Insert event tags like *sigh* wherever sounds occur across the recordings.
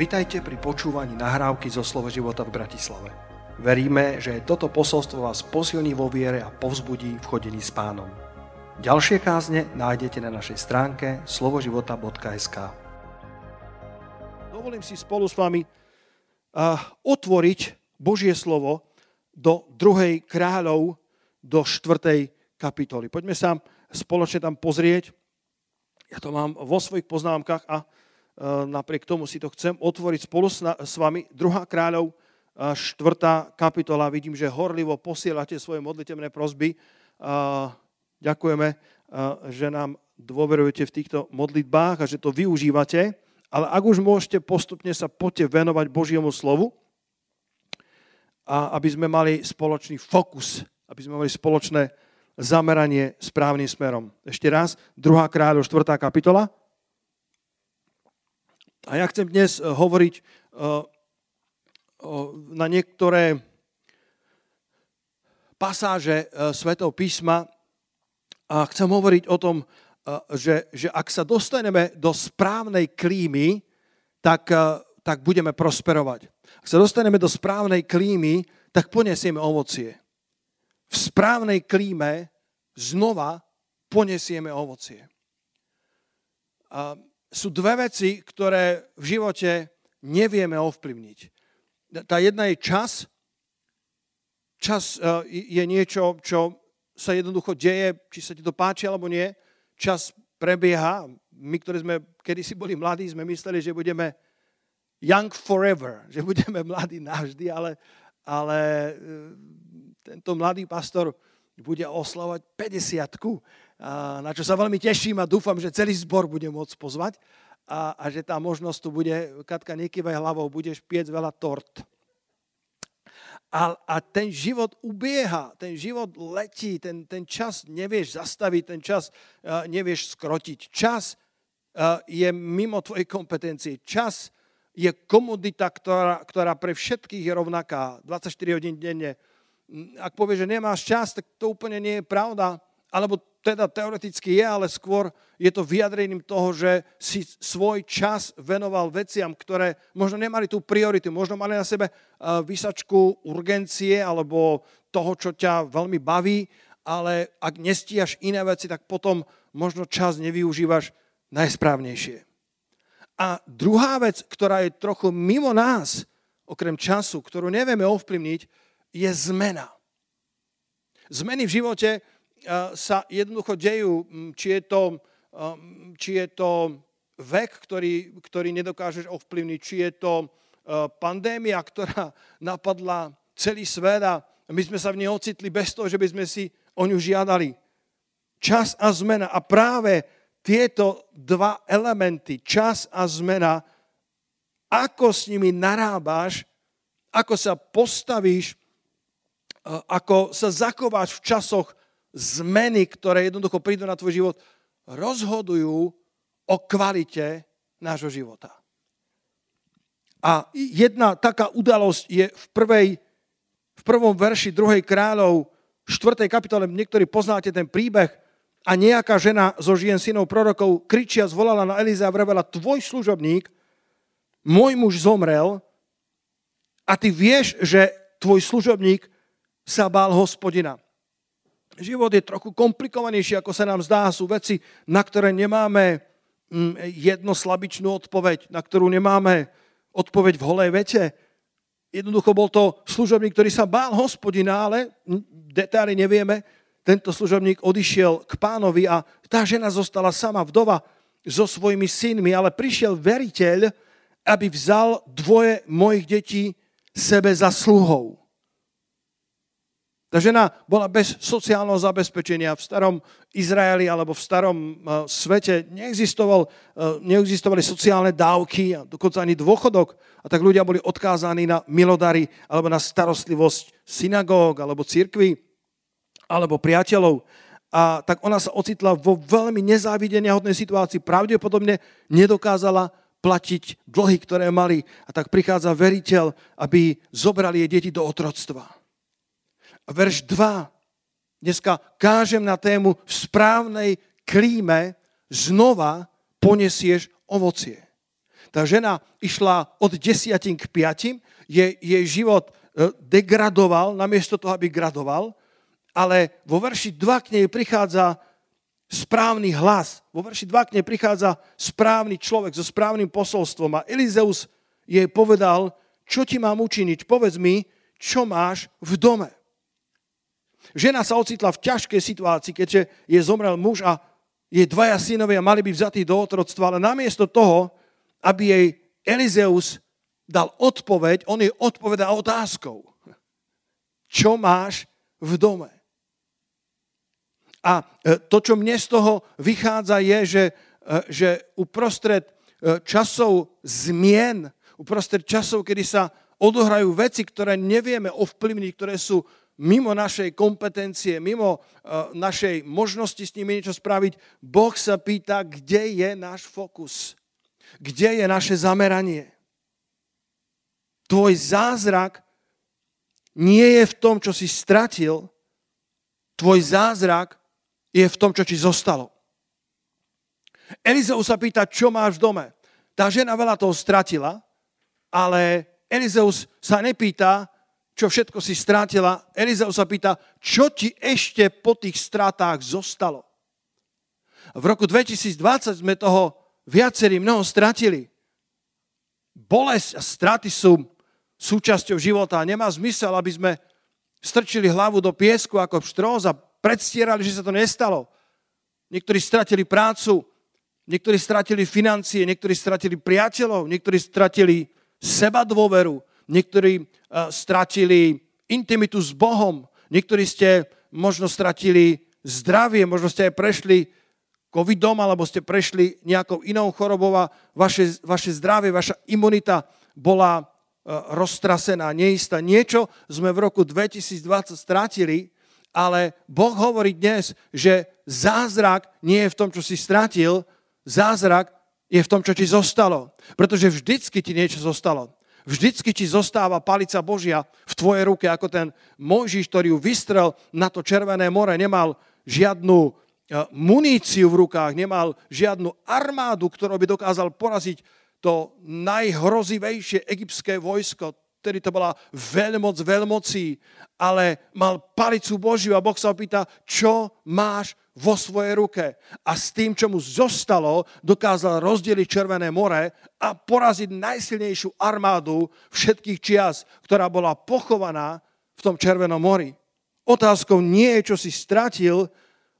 Vitajte pri počúvaní nahrávky zo Slovo života v Bratislave. Veríme, že toto posolstvo vás posilní vo viere a povzbudí v chodení s pánom. Ďalšie kázne nájdete na našej stránke slovoživota.sk Dovolím si spolu s vami otvoriť Božie slovo do druhej kráľov, do štvrtej kapitoly. Poďme sa spoločne tam pozrieť. Ja to mám vo svojich poznámkach a napriek tomu si to chcem otvoriť spolu s vami. Druhá kráľov, eh, štvrtá kapitola. Vidím, že horlivo posielate svoje modlitevné prosby. Eh, ďakujeme, že nám dôverujete v týchto modlitbách a že to využívate. Ale ak už môžete, postupne sa poďte venovať Božiemu slovu, a aby sme mali spoločný fokus, aby sme mali spoločné zameranie správnym smerom. Ešte raz, druhá kráľov, štvrtá kapitola. A ja chcem dnes eh, hovoriť eh, na niektoré pasáže eh, Svetého písma a chcem hovoriť o tom, že, že ak sa dostaneme do správnej klímy, tak, tak budeme prosperovať. Ak sa dostaneme do správnej klímy, tak ponesieme ovocie. V správnej klíme znova ponesieme ovocie. A sú dve veci, ktoré v živote nevieme ovplyvniť. Tá jedna je čas. Čas e, je niečo, čo sa jednoducho deje, či sa ti to páči alebo nie. Čas prebieha. My, ktorí sme kedysi boli mladí, sme mysleli, že budeme young forever, *laughs* že budeme mladí navždy, ale, ale e, tento mladý pastor bude oslavovať 50 na čo sa veľmi teším a dúfam, že celý zbor bude môcť pozvať a, a že tá možnosť tu bude, Katka, nekývaj hlavou, budeš piec veľa tort. A, a ten život ubieha, ten život letí, ten, ten čas nevieš zastaviť, ten čas uh, nevieš skrotiť. Čas uh, je mimo tvojej kompetencie. Čas je komodita, ktorá, ktorá pre všetkých je rovnaká. 24 hodín denne. Ak povieš, že nemáš čas, tak to úplne nie je pravda alebo teda teoreticky je, ale skôr je to vyjadrením toho, že si svoj čas venoval veciam, ktoré možno nemali tú prioritu, možno mali na sebe eh, vysačku urgencie alebo toho, čo ťa veľmi baví, ale ak nestíhaš iné veci, tak potom možno čas nevyužívaš najsprávnejšie. A druhá vec, ktorá je trochu mimo nás, okrem času, ktorú nevieme ovplyvniť, je zmena. Zmeny v živote sa jednoducho dejú, či je to, či je to vek, ktorý, ktorý nedokážeš ovplyvniť, či je to pandémia, *laughs* ktorá napadla celý svet a my sme sa v nej ocitli bez toho, že by sme si o ňu žiadali. Čas a zmena. A práve tieto dva elementy, čas a zmena, ako s nimi narábaš, ako sa postavíš, ako sa zachováš v časoch zmeny, ktoré jednoducho prídu na tvoj život, rozhodujú o kvalite nášho života. A jedna taká udalosť je v, prvej, v prvom verši druhej kráľov, 4. kapitole, niektorí poznáte ten príbeh, a nejaká žena zo žien synov prorokov kričia zvolala na Elize a vravela, tvoj služobník, môj muž zomrel a ty vieš, že tvoj služobník sa bál hospodina život je trochu komplikovanejší, ako sa nám zdá. Sú veci, na ktoré nemáme mm, jednoslabičnú odpoveď, na ktorú nemáme odpoveď v holej vete. Jednoducho bol to služobník, ktorý sa bál hospodina, ale detaily nevieme. Tento služobník odišiel k pánovi a tá žena zostala sama vdova so svojimi synmi, ale prišiel veriteľ, aby vzal dvoje mojich detí sebe za sluhou. Tá žena bola bez sociálneho zabezpečenia. V starom Izraeli alebo v starom uh, svete neexistoval, uh, neexistovali sociálne dávky a dokonca ani dôchodok. A tak ľudia boli odkázaní na milodary alebo na starostlivosť synagóg alebo cirkví alebo priateľov. A tak ona sa ocitla vo veľmi nezávidenia hodnej situácii. Pravdepodobne nedokázala platiť dlhy, ktoré mali. A tak prichádza veriteľ, aby zobrali jej deti do otroctva verš 2. Dneska kážem na tému v správnej klíme znova ponesieš ovocie. Tá žena išla od desiatin k piatim, jej, jej život e, degradoval, namiesto toho, aby gradoval, ale vo verši 2 k nej prichádza správny hlas. Vo verši 2 k nej prichádza správny človek so správnym posolstvom a Elizeus jej povedal, čo ti mám učiniť, povedz mi, čo máš v dome. Žena sa ocitla v ťažkej situácii, keďže je zomrel muž a jej dvaja synovia mali byť vzatí do otroctva, ale namiesto toho, aby jej Elizeus dal odpoveď, on jej odpovedá otázkou. Čo máš v dome? A e, to, čo mne z toho vychádza, je, že, e, že uprostred e, časov zmien, uprostred časov, kedy sa odohrajú veci, ktoré nevieme ovplyvniť, ktoré sú mimo našej kompetencie, mimo našej možnosti s nimi niečo spraviť, Boh sa pýta, kde je náš fokus, kde je naše zameranie. Tvoj zázrak nie je v tom, čo si stratil, tvoj zázrak je v tom, čo ti zostalo. Elizeus sa pýta, čo máš v dome. Tá žena veľa toho stratila, ale Elizeus sa nepýta, čo všetko si strátila. Elizeus sa pýta, čo ti ešte po tých stratách zostalo. V roku 2020 sme toho viacerí mnoho stratili. Bolesť a straty sú súčasťou života a nemá zmysel, aby sme strčili hlavu do piesku ako pštrós a predstierali, že sa to nestalo. Niektorí stratili prácu, niektorí stratili financie, niektorí stratili priateľov, niektorí stratili seba dôveru, niektorí uh, stratili intimitu s Bohom, niektorí ste možno stratili zdravie, možno ste aj prešli covidom, alebo ste prešli nejakou inou chorobou a vaše, vaše zdravie, vaša imunita bola uh, roztrasená, neistá. Niečo sme v roku 2020 stratili ale Boh hovorí dnes, že zázrak nie je v tom, čo si stratil, zázrak je v tom, čo ti zostalo. Pretože vždycky ti niečo zostalo. Vždycky ti zostáva palica Božia v tvojej ruke, ako ten Mojžiš, ktorý ju vystrel na to Červené more, nemal žiadnu e, muníciu v rukách, nemal žiadnu armádu, ktorú by dokázal poraziť to najhrozivejšie egyptské vojsko, vtedy to bola veľmoc veľmocí, ale mal palicu Božiu a Boh sa opýta, čo máš vo svojej ruke. A s tým, čo mu zostalo, dokázal rozdeliť Červené more a poraziť najsilnejšiu armádu všetkých čias, ktorá bola pochovaná v tom Červenom mori. Otázkou nie je, čo si stratil,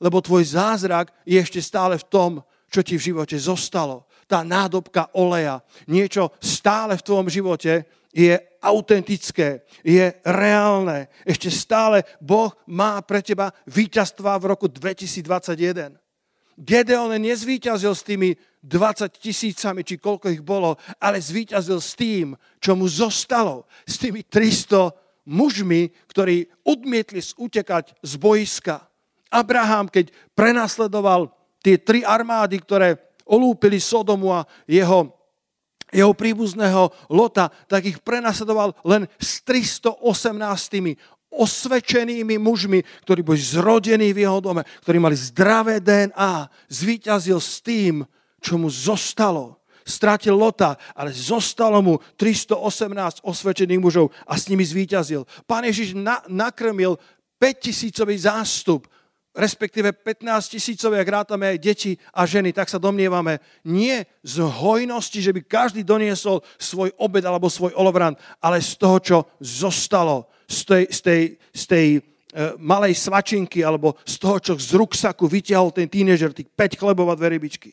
lebo tvoj zázrak je ešte stále v tom, čo ti v živote zostalo. Tá nádobka oleja. Niečo stále v tvojom živote, je autentické, je reálne. Ešte stále Boh má pre teba víťazstva v roku 2021. Gedeon nezvíťazil s tými 20 tisícami, či koľko ich bolo, ale zvíťazil s tým, čo mu zostalo. S tými 300 mužmi, ktorí odmietli utekať z boiska. Abraham, keď prenasledoval tie tri armády, ktoré olúpili Sodomu a jeho jeho príbuzného Lota, tak ich prenasledoval len s 318 osvedčenými mužmi, ktorí boli zrodení v jeho dome, ktorí mali zdravé DNA, zvíťazil s tým, čo mu zostalo. Stratil Lota, ale zostalo mu 318 osvedčených mužov a s nimi zvíťazil. Pán Ježiš na, nakrmil 5000 zástup respektíve 15 tisícové, ak rátame aj deti a ženy, tak sa domnievame, nie z hojnosti, že by každý doniesol svoj obed alebo svoj olovran, ale z toho, čo zostalo z tej, z tej, z tej e, malej svačinky alebo z toho, čo z ruksaku vyťahol ten tínežer, tých 5 chlebov a dve rybičky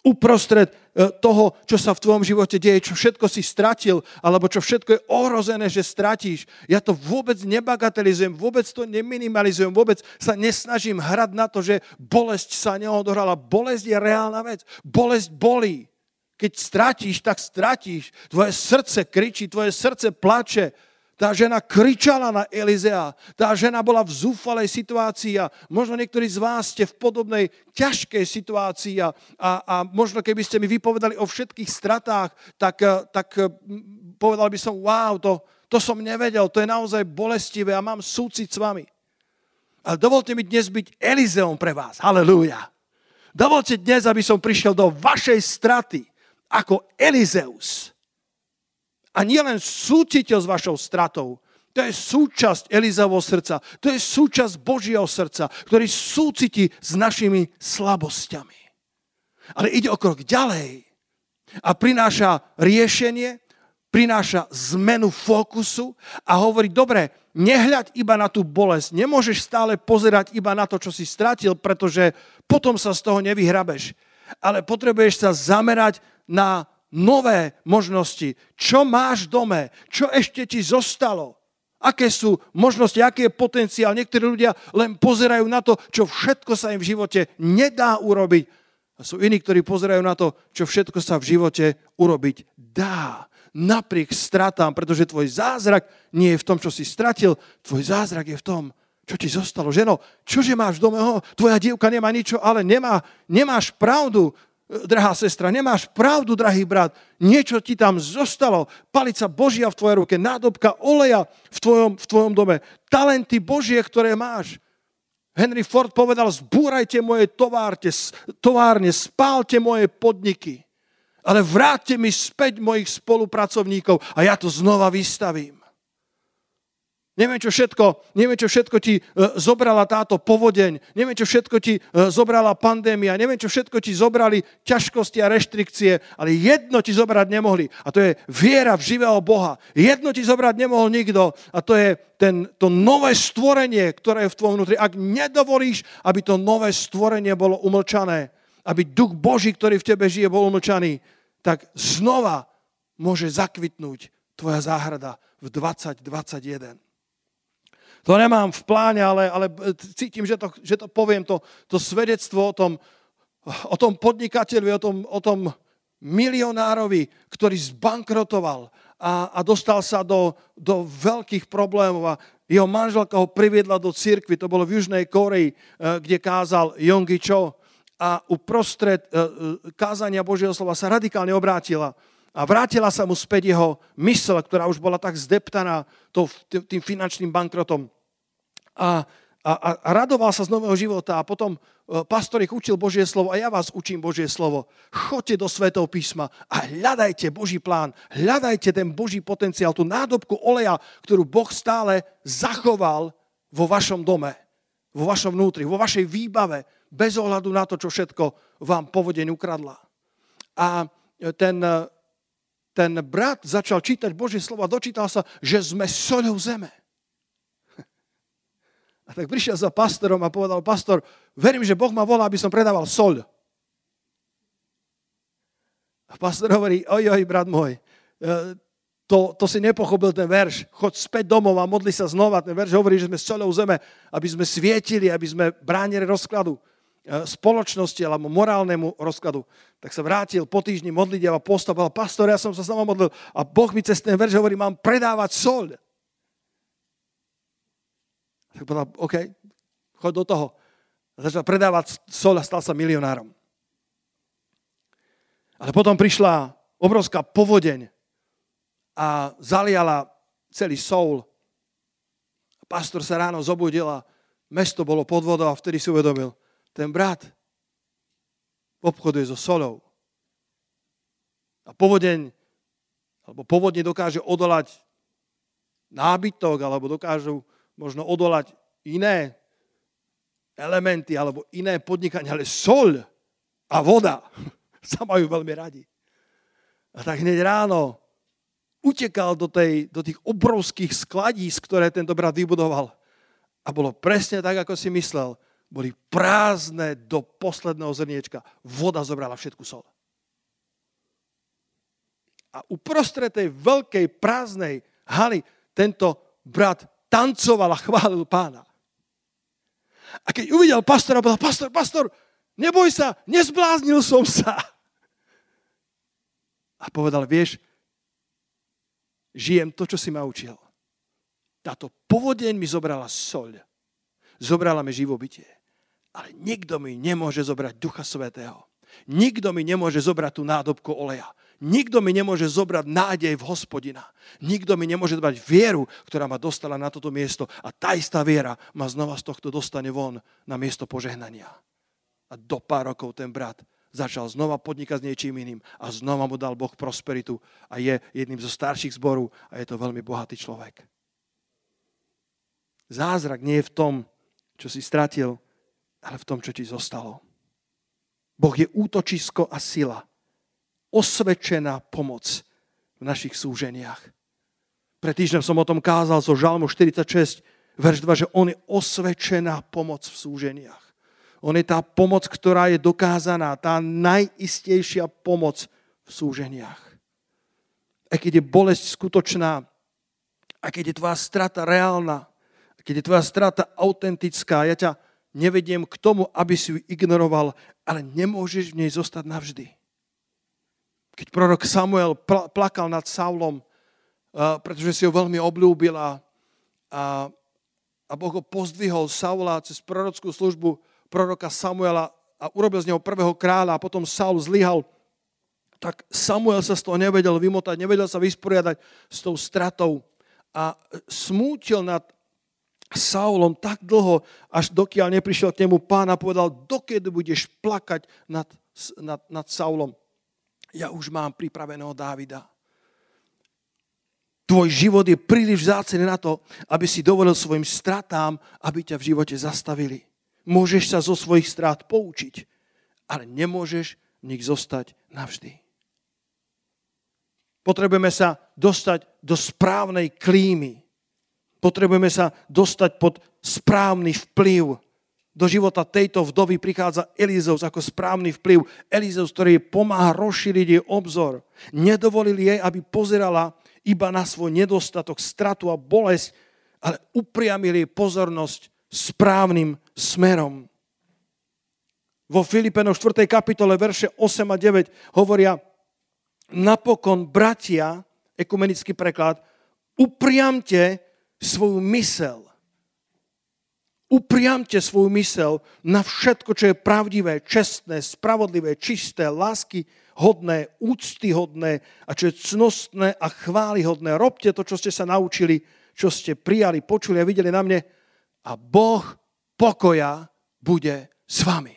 uprostred e, toho, čo sa v tvojom živote deje, čo všetko si stratil, alebo čo všetko je ohrozené, že stratíš. Ja to vôbec nebagatelizujem, vôbec to neminimalizujem, vôbec sa nesnažím hrať na to, že bolesť sa neodohrala. Bolesť je reálna vec. Bolesť bolí. Keď stratíš, tak stratíš. Tvoje srdce kričí, tvoje srdce plače, tá žena kričala na Elizea. Tá žena bola v zúfalej situácii a možno niektorí z vás ste v podobnej ťažkej situácii a, a, a možno keby ste mi vypovedali o všetkých stratách, tak, eh, tak eh, povedal by som, wow, to, to som nevedel, to je naozaj bolestivé a mám súcit s vami. Ale dovolte mi dnes byť Elizeom pre vás. Halelúja. Dovolte dnes, aby som prišiel do vašej straty ako Elizeus. A nielen súcito s vašou stratou, to je súčasť Elizavho srdca. To je súčasť Božieho srdca, ktorý súciti s našimi slabosťami. Ale ide o krok ďalej a prináša riešenie, prináša zmenu fokusu a hovorí, dobre, nehľaď iba na tú bolesť, nemôžeš stále pozerať iba na to, čo si stratil, pretože potom sa z toho nevyhrabeš. Ale potrebuješ sa zamerať na nové možnosti. Čo máš dome? Čo ešte ti zostalo? Aké sú možnosti, aký je potenciál. Niektorí ľudia len pozerajú na to, čo všetko sa im v živote nedá urobiť. A sú iní, ktorí pozerajú na to, čo všetko sa v živote urobiť dá. Napriek stratám, pretože tvoj zázrak nie je v tom, čo si stratil, tvoj zázrak je v tom, čo ti zostalo. Ženo, čože máš v dome? Oh, tvoja dievka nemá ničo, ale nemá, nemáš pravdu drahá sestra, nemáš pravdu, drahý brat, niečo ti tam zostalo, palica Božia v tvojej ruke, nádobka oleja v tvojom, v tvojom dome, talenty Božie, ktoré máš. Henry Ford povedal, zbúrajte moje továrte, továrne, spálte moje podniky, ale vráťte mi späť mojich spolupracovníkov a ja to znova vystavím. Neviem, čo všetko, neviem, čo všetko ti e, zobrala táto povodeň, neviem, čo všetko ti e, zobrala pandémia, neviem, čo všetko ti zobrali ťažkosti a reštrikcie, ale jedno ti zobrať nemohli a to je viera v živého Boha. Jedno ti zobrať nemohol nikto a to je ten, to nové stvorenie, ktoré je v tvojom vnútri. Ak nedovolíš, aby to nové stvorenie bolo umlčané, aby duch Boží, ktorý v tebe žije, bol umlčaný, tak znova môže zakvitnúť tvoja záhrada v 2021. To nemám v pláne, ale, ale cítim, že to, že to poviem, to, to svedectvo o tom, o tom podnikateľovi, o tom, o tom milionárovi, ktorý zbankrotoval a, a dostal sa do, do veľkých problémov a jeho manželka ho priviedla do cirkvi, to bolo v Južnej Koreji, eh, kde kázal Yongi Cho. A uprostred eh, eh, kázania Božieho slova sa radikálne obrátila a vrátila sa mu späť jeho mysl, ktorá už bola tak zdeptaná tým finančným bankrotom. A, a, a radoval sa z nového života a potom e, pastor ich učil Božie slovo a ja vás učím Božie slovo. Choďte do Svetov písma a hľadajte Boží plán, hľadajte ten Boží potenciál, tú nádobku oleja, ktorú Boh stále zachoval vo vašom dome, vo vašom vnútri, vo vašej výbave, bez ohľadu na to, čo všetko vám povodeň ukradla. A ten ten brat začal čítať Božie slovo a dočítal sa, že sme soľou zeme. *laughs* A tak prišiel za pastorom a povedal, pastor, verím, že Boh ma volá, aby som predával soľ. A pastor hovorí, oj, oj, brat môj, e, to, to si nepochopil ten verš. Choď späť domov a modli sa znova. Ten verš hovorí, že sme soľou zeme, aby sme svietili, aby sme bránili rozkladu. E, spoločnosti alebo morálnemu rozkladu. Tak sa vrátil po týždni modliť a postavil, pastor, ja som sa s modlil a Boh mi cez ten verš hovorí, mám predávať soľ. Tak povedal, OK, choď do toho. A začal predávať soľ a stal sa milionárom. Ale potom prišla obrovská povodeň a zaliala celý soul. Pastor sa ráno zobudil a mesto bolo pod vodou a vtedy si uvedomil, ten brat obchoduje so solou. A povodeň, alebo povodne dokáže odolať nábytok, alebo dokážu možno odolať iné elementy, alebo iné podnikanie, ale sol a voda *laughs* sa majú veľmi radi. A tak hneď ráno utekal do, tej, do tých obrovských skladísk, ktoré tento brat vybudoval. A bolo presne tak, ako si myslel boli prázdne do posledného zrniečka. Voda zobrala všetku sol. A uprostred tej veľkej prázdnej haly tento brat tancoval a chválil pána. A keď uvidel pastora, povedal, pastor, pastor, neboj sa, nezbláznil som sa. A povedal, vieš, žijem to, čo si ma učil. Táto povodeň mi zobrala soľ. Zobrala mi živobytie. Ale nikto mi nemôže zobrať Ducha Svetého. Nikto mi nemôže zobrať tú nádobku oleja. Nikto mi nemôže zobrať nádej v hospodina. Nikto mi nemôže zobrať vieru, ktorá ma dostala na toto miesto. A tá istá viera ma znova z tohto dostane von na miesto požehnania. A do pár rokov ten brat začal znova podnikať s niečím iným a znova mu dal Boh prosperitu a je jedným zo starších zborov a je to veľmi bohatý človek. Zázrak nie je v tom, čo si stratil, ale v tom, čo ti zostalo. Boh je útočisko a sila. Osvedčená pomoc v našich súženiach. Pre týždňom som o tom kázal zo Žalmu 46, verš 2, že on je osvedčená pomoc v súženiach. On je tá pomoc, ktorá je dokázaná, tá najistejšia pomoc v súženiach. A keď je bolesť skutočná, a keď je tvoja strata reálna, a keď je tvoja strata autentická, ja ťa nevediem k tomu, aby si ju ignoroval, ale nemôžeš v nej zostať navždy. Keď prorok Samuel pl- plakal nad Saulom, pretože si ho veľmi obľúbil a, a, a Boh ho pozdvihol Saula cez prorockú službu, proroka Samuela a urobil z neho prvého kráľa a potom Saul zlyhal, tak Samuel sa z toho nevedel vymotať, nevedel sa vysporiadať s tou stratou a smútil nad Saulom tak dlho, až dokiaľ neprišiel k nemu pán a povedal, dokedy budeš plakať nad, nad, nad Saulom. Ja už mám pripraveného Dávida. Tvoj život je príliš vzácený na to, aby si dovolil svojim stratám, aby ťa v živote zastavili. Môžeš sa zo svojich strát poučiť, ale nemôžeš v nich zostať navždy. Potrebujeme sa dostať do správnej klímy. Potrebujeme sa dostať pod správny vplyv. Do života tejto vdovy prichádza Elizeus ako správny vplyv. Elizeus, ktorý jej pomáha rozšíriť jej obzor. Nedovolil jej, aby pozerala iba na svoj nedostatok, stratu a bolesť, ale upriamil jej pozornosť správnym smerom. Vo Filipenoch 4. kapitole verše 8 a 9 hovoria napokon bratia, ekumenický preklad, upriamte svoju mysel. Upriamte svoju mysel na všetko, čo je pravdivé, čestné, spravodlivé, čisté, lásky hodné, úctyhodné a čo je cnostné a chválihodné. Robte to, čo ste sa naučili, čo ste prijali, počuli a videli na mne a Boh pokoja bude s vami.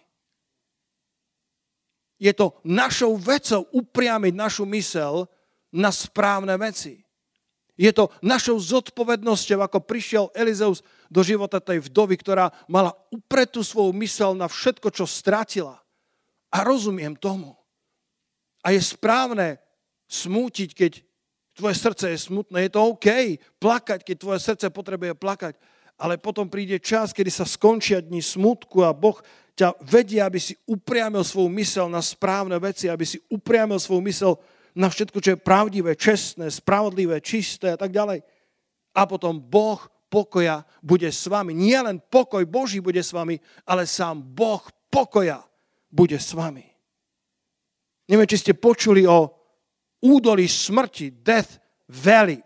Je to našou vecou upriamiť našu mysel na správne veci. Je to našou zodpovednosťou, ako prišiel Elizeus do života tej vdovy, ktorá mala upretú svoju mysel na všetko, čo stratila. A rozumiem tomu. A je správne smútiť, keď tvoje srdce je smutné. Je to OK plakať, keď tvoje srdce potrebuje plakať ale potom príde čas, kedy sa skončia dni smutku a Boh ťa vedie, aby si upriamil svoju mysel na správne veci, aby si upriamil svoju mysel na všetko, čo je pravdivé, čestné, spravodlivé, čisté a tak ďalej. A potom Boh pokoja bude s vami. Nie len pokoj Boží bude s vami, ale sám Boh pokoja bude s vami. Neviem, či ste počuli o údolí smrti, Death Valley.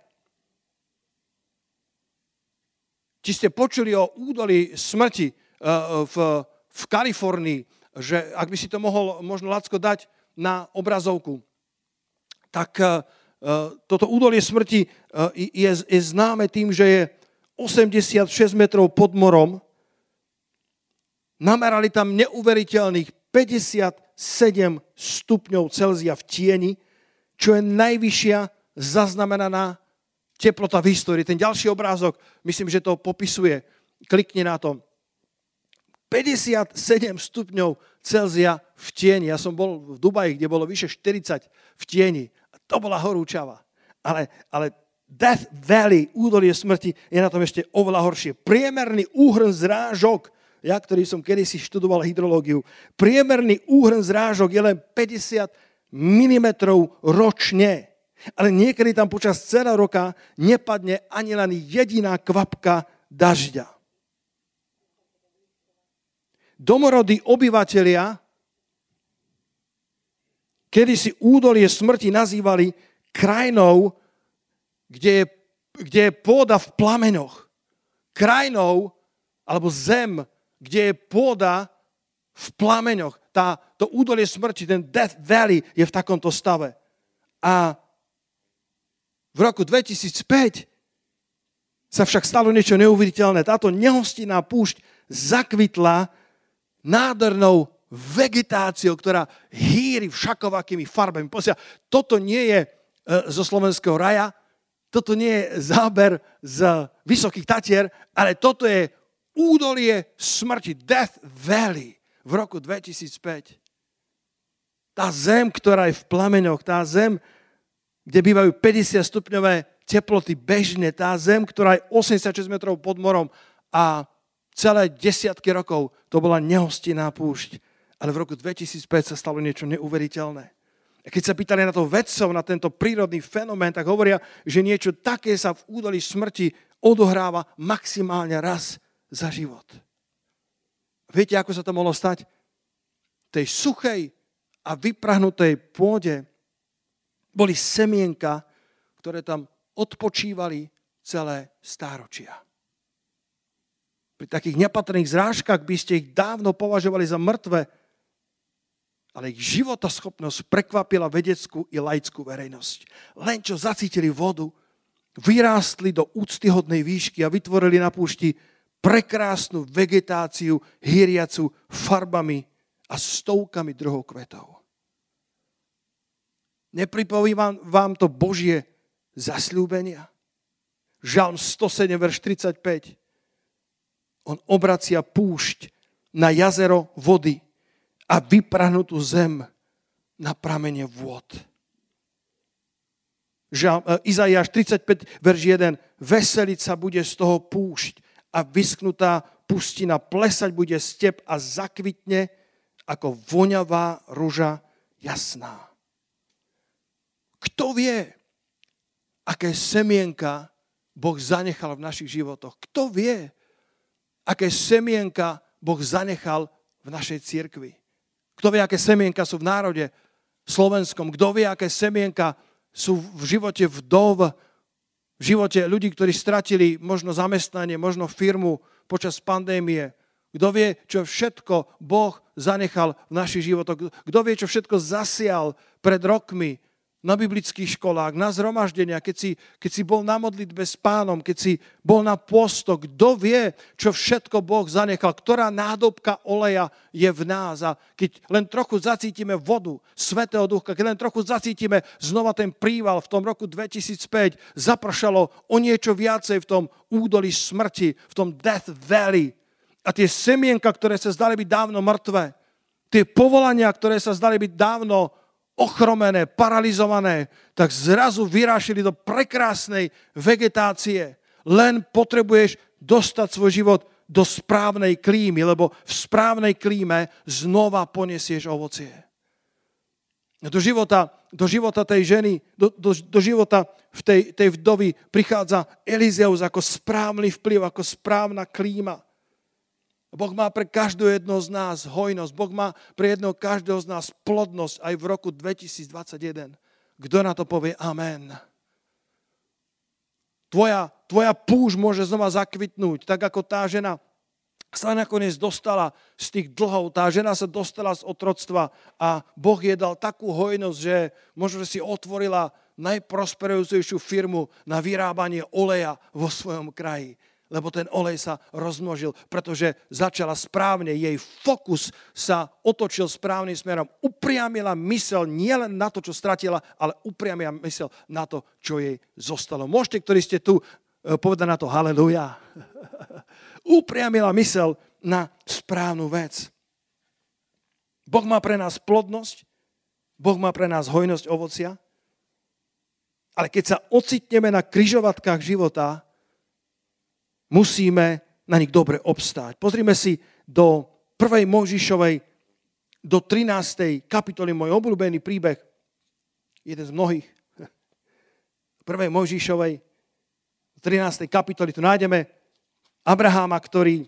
Či ste počuli o údolí smrti eh, v, v Kalifornii, že ak by si to mohol možno Lacko dať na obrazovku, tak eh, toto údolie smrti eh, je, je známe tým, že je 86 metrov pod morom. Namerali tam neuveriteľných 57 stupňov Celzia v tieni, čo je najvyššia zaznamenaná teplota v histórii. Ten ďalší obrázok, myslím, že to popisuje. Klikni na to. 57 stupňov Celzia v tieni. Ja som bol v Dubaji, kde bolo vyše 40 v tieni. A to bola horúčava. Ale, ale Death Valley, údolie smrti, je na tom ešte oveľa horšie. Priemerný úhrn zrážok, ja, ktorý som kedysi študoval hydrológiu, priemerný úhrn zrážok je len 50 mm ročne. Ale niekedy tam počas celého roka nepadne ani len jediná kvapka dažďa. Domorodí obyvateľia kedy si údolie smrti nazývali krajinou, kde je, kde je pôda v plameňoch. Krajinou alebo zem, kde je pôda v plameňoch. Tá, to údolie smrti, ten Death Valley je v takomto stave. A v roku 2005 sa však stalo niečo neuveriteľné. Táto nehostinná púšť zakvitla nádhernou vegetáciou, ktorá hýri všakovakými farbami. Pozia, toto nie je e, zo slovenského raja, toto nie je záber z Vysokých Tatier, ale toto je údolie smrti, Death Valley v roku 2005. Tá zem, ktorá je v plameňoch, tá zem, kde bývajú 50 stupňové teploty bežne, tá zem, ktorá je 86 metrov pod morom a celé desiatky rokov to bola nehostinná púšť. Ale v roku 2005 sa stalo niečo neuveriteľné. A keď sa pýtali na to vedcov, na tento prírodný fenomén, tak hovoria, že niečo také sa v údolí smrti odohráva maximálne raz za život. Viete, ako sa to mohlo stať? Tej suchej a vyprahnutej pôde boli semienka, ktoré tam odpočívali celé stáročia. Pri takých nepatrných zrážkach by ste ich dávno považovali za mŕtve, ale ich životoschopnosť prekvapila vedeckú i laickú verejnosť. Len čo zacítili vodu, vyrástli do úctyhodnej výšky a vytvorili na púšti prekrásnu vegetáciu hýriacu farbami a stovkami druhov kvetov. Nepripovím vám to Božie zasľúbenia? Žalm 107, verš 35. On obracia púšť na jazero vody a vyprahnutú zem na pramene vôd. Žal, e, Izaiáš 35, verš 1. Veseliť sa bude z toho púšť a vysknutá pustina, plesať bude step a zakvitne ako voňavá ruža jasná. Kto vie, aké semienka Boh zanechal v našich životoch. Kto vie, aké semienka Boh zanechal v našej cirkvi. Kto vie, aké semienka sú v národe slovenskom. Kto vie, aké semienka sú v živote vdov, v živote ľudí, ktorí stratili možno zamestnanie, možno firmu počas pandémie. Kto vie, čo všetko Boh zanechal v našich životoch. Kto vie, čo všetko zasial pred rokmi na biblických školách, na zhromaždenia, keď si, keď si bol na modlitbe s pánom, keď si bol na posto, kto vie, čo všetko Boh zanechal, ktorá nádobka oleja je v nás. A keď len trochu zacítime vodu Svetého Ducha, keď len trochu zacítime znova ten príval v tom roku 2005, zapršalo o niečo viacej v tom údolí smrti, v tom Death Valley. A tie semienka, ktoré sa zdali byť dávno mŕtve, tie povolania, ktoré sa zdali byť dávno ochromené, paralizované, tak zrazu vyrášili do prekrásnej vegetácie. Len potrebuješ dostať svoj život do správnej klímy, lebo v správnej klíme znova poniesieš ovocie. Do života, do života tej ženy, do, do, do života v tej, tej vdovy prichádza Elizeus ako správny vplyv, ako správna klíma. Boh má pre každého jedného z nás hojnosť. Boh má pre jedného každého z nás plodnosť aj v roku 2021. Kto na to povie amen? Tvoja, tvoja púž môže znova zakvitnúť, tak ako tá žena sa nakoniec dostala z tých dlhov. Tá žena sa dostala z otroctva a Boh jej dal takú hojnosť, že možno, že si otvorila najprosperujúcejšiu firmu na vyrábanie oleja vo svojom kraji lebo ten olej sa rozmnožil, pretože začala správne, jej fokus sa otočil správnym smerom. Upriamila mysel nielen na to, čo stratila, ale upriamila mysel na to, čo jej zostalo. Môžete, ktorí ste tu, e, povedať na to haleluja. *laughs* Upriamila mysel na správnu vec. Boh má pre nás plodnosť, Boh má pre nás hojnosť ovocia, ale keď sa ocitneme na kryžovatkách života, musíme na nich dobre obstáť. Pozrime si do 1. Mojžišovej, do 13. kapitoly, môj obľúbený príbeh, jeden z mnohých. *laughs* 1. Mojžišovej, 13. kapitoly, tu nájdeme Abraháma, ktorý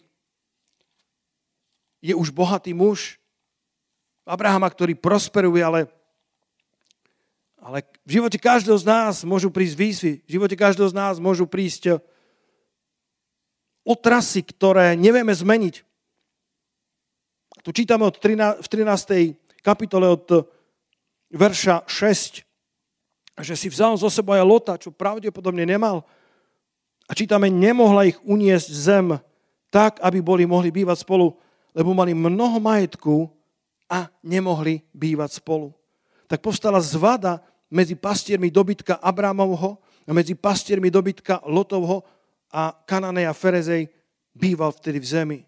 je už bohatý muž, Abrahama, ktorý prosperuje, ale, ale v živote každého z nás môžu prísť výzvy, v živote každého z nás môžu prísť otrasy, ktoré nevieme zmeniť. Tu čítame od 13, v 13. kapitole od verša 6, že si vzal zo sebou aj Lota, čo pravdepodobne nemal. A čítame, nemohla ich uniesť zem tak, aby boli mohli bývať spolu, lebo mali mnoho majetku a nemohli bývať spolu. Tak povstala zvada medzi pastiermi dobytka Abrámovho a medzi pastiermi dobytka Lotovho a Kananej a Ferezej býval vtedy v zemi.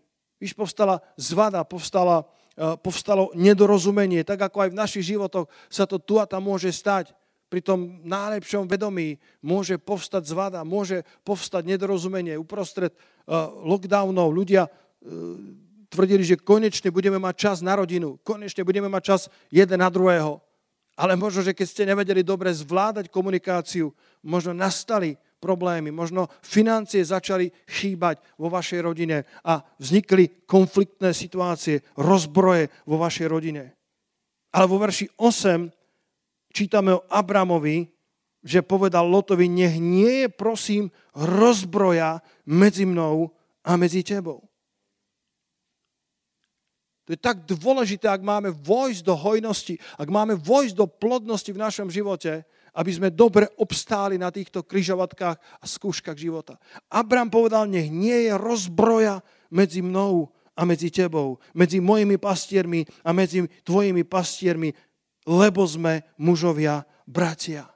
Víš, povstala zvada, povstala, e, povstalo nedorozumenie, tak ako aj v našich životoch sa to tu a tam môže stať. Pri tom najlepšom vedomí môže povstať zvada, môže povstať nedorozumenie. Uprostred uh, lockdownov ľudia uh, tvrdili, že konečne budeme mať čas na rodinu, konečne budeme mať čas jeden na druhého. Ale možno, že keď ste nevedeli dobre zvládať komunikáciu, možno nastali problémy, možno financie začali chýbať vo vašej rodine a vznikli konfliktné situácie, rozbroje vo vašej rodine. Ale vo verši 8 čítame o Abramovi, že povedal Lotovi, nech nie je prosím rozbroja medzi mnou a medzi tebou. To je tak dôležité, ak máme vojsť do hojnosti, ak máme vojsť do plodnosti v našom živote, aby sme dobre obstáli na týchto kryžovatkách a skúškach života. Abram povedal, nech nie je rozbroja medzi mnou a medzi tebou, medzi mojimi pastiermi a medzi tvojimi pastiermi, lebo sme mužovia, bratia.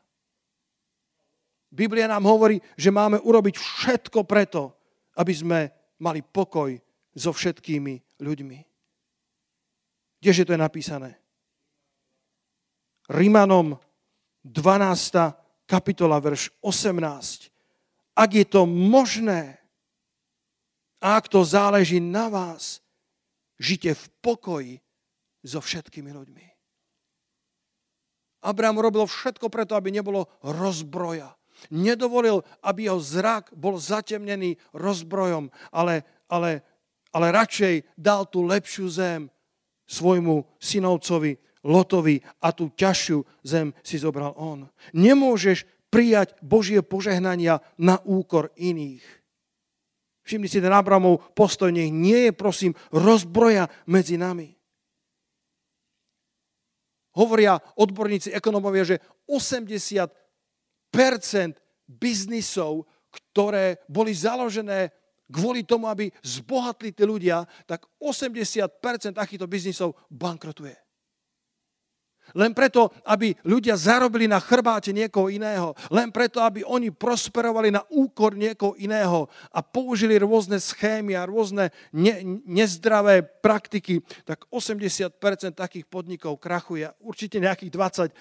Biblia nám hovorí, že máme urobiť všetko preto, aby sme mali pokoj so všetkými ľuďmi. Kdeže to je napísané? Rímanom 12. kapitola, verš 18. Ak je to možné, a ak to záleží na vás, žite v pokoji so všetkými ľuďmi. Abraham robil všetko preto, aby nebolo rozbroja. Nedovolil, aby jeho zrak bol zatemnený rozbrojom, ale, ale, ale radšej dal tú lepšiu zem svojmu synovcovi Lotovi a tú ťažšiu zem si zobral on. Nemôžeš prijať Božie požehnania na úkor iných. Všimni si ten Abramov postoj, nech nie je, prosím, rozbroja medzi nami. Hovoria odborníci, ekonomovia, že 80% biznisov, ktoré boli založené kvôli tomu, aby zbohatli tí ľudia, tak 80% takýchto biznisov bankrotuje. Len preto, aby ľudia zarobili na chrbáte niekoho iného. Len preto, aby oni prosperovali na úkor niekoho iného a použili rôzne schémy a rôzne ne, nezdravé praktiky, tak 80% takých podnikov krachuje. Určite nejakých 20 uh, e,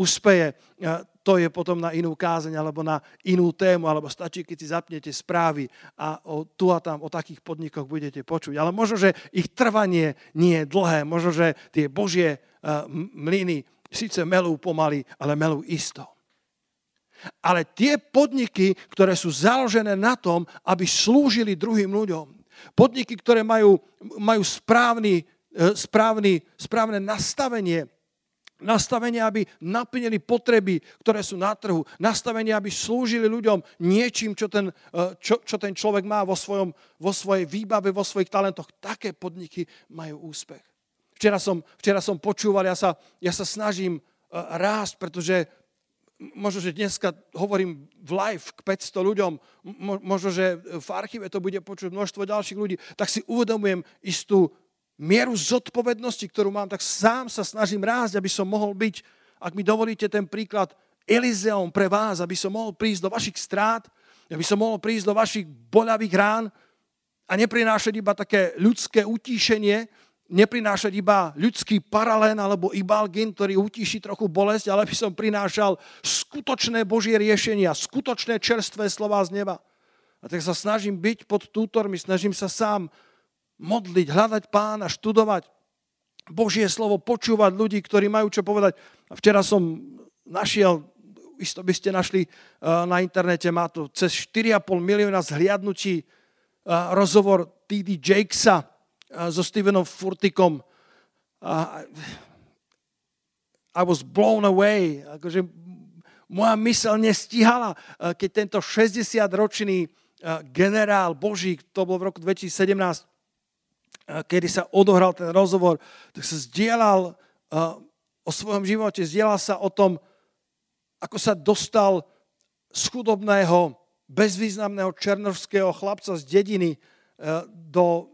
úspeje. Uh, to je potom na inú kázeň alebo na inú tému, alebo stačí, keď si zapnete správy a o, tu a tam o takých podnikoch budete počuť. Ale možno, že ich trvanie nie je dlhé, možno, že tie Božie mlyny síce melú pomaly, ale melú isto. Ale tie podniky, ktoré sú založené na tom, aby slúžili druhým ľuďom, podniky, ktoré majú, majú správny, e, správny, správne nastavenie, nastavenie, aby naplnili potreby, ktoré sú na trhu, nastavenie, aby slúžili ľuďom niečím, čo ten, e, čo, čo ten človek má vo, svojom, vo svojej výbave, vo svojich talentoch. Také podniky majú úspech. Včera som, včera som počúval, ja sa, ja sa snažím uh, rásť, pretože možno, že dneska hovorím v live k 500 ľuďom, mo, možno, že v archíve to bude počuť množstvo ďalších ľudí, tak si uvedomujem istú mieru zodpovednosti, ktorú mám, tak sám sa snažím rásť, aby som mohol byť, ak mi dovolíte ten príklad, Elizeom pre vás, aby som mohol prísť do vašich strát, aby som mohol prísť do vašich boľavých rán a neprinášať iba také ľudské utíšenie, neprinášať iba ľudský paralén alebo ibalgin, ktorý utíši trochu bolesť, ale by som prinášal skutočné Božie riešenia, skutočné čerstvé slova z neba. A tak sa snažím byť pod tútormi, snažím sa sám modliť, hľadať pána, študovať Božie slovo, počúvať ľudí, ktorí majú čo povedať. Včera som našiel, isto by ste našli eh, na internete, má to cez 4,5 milióna zhliadnutí eh, rozhovor T.D. Jakesa, so Stevenom Furtikom. I was blown away. Akože moja mysel nestihala, keď tento 60-ročný generál Boží, to bol v roku 2017, kedy sa odohral ten rozhovor, tak sa zdieľal o svojom živote, zdieľal sa o tom, ako sa dostal z chudobného, bezvýznamného černovského chlapca z dediny do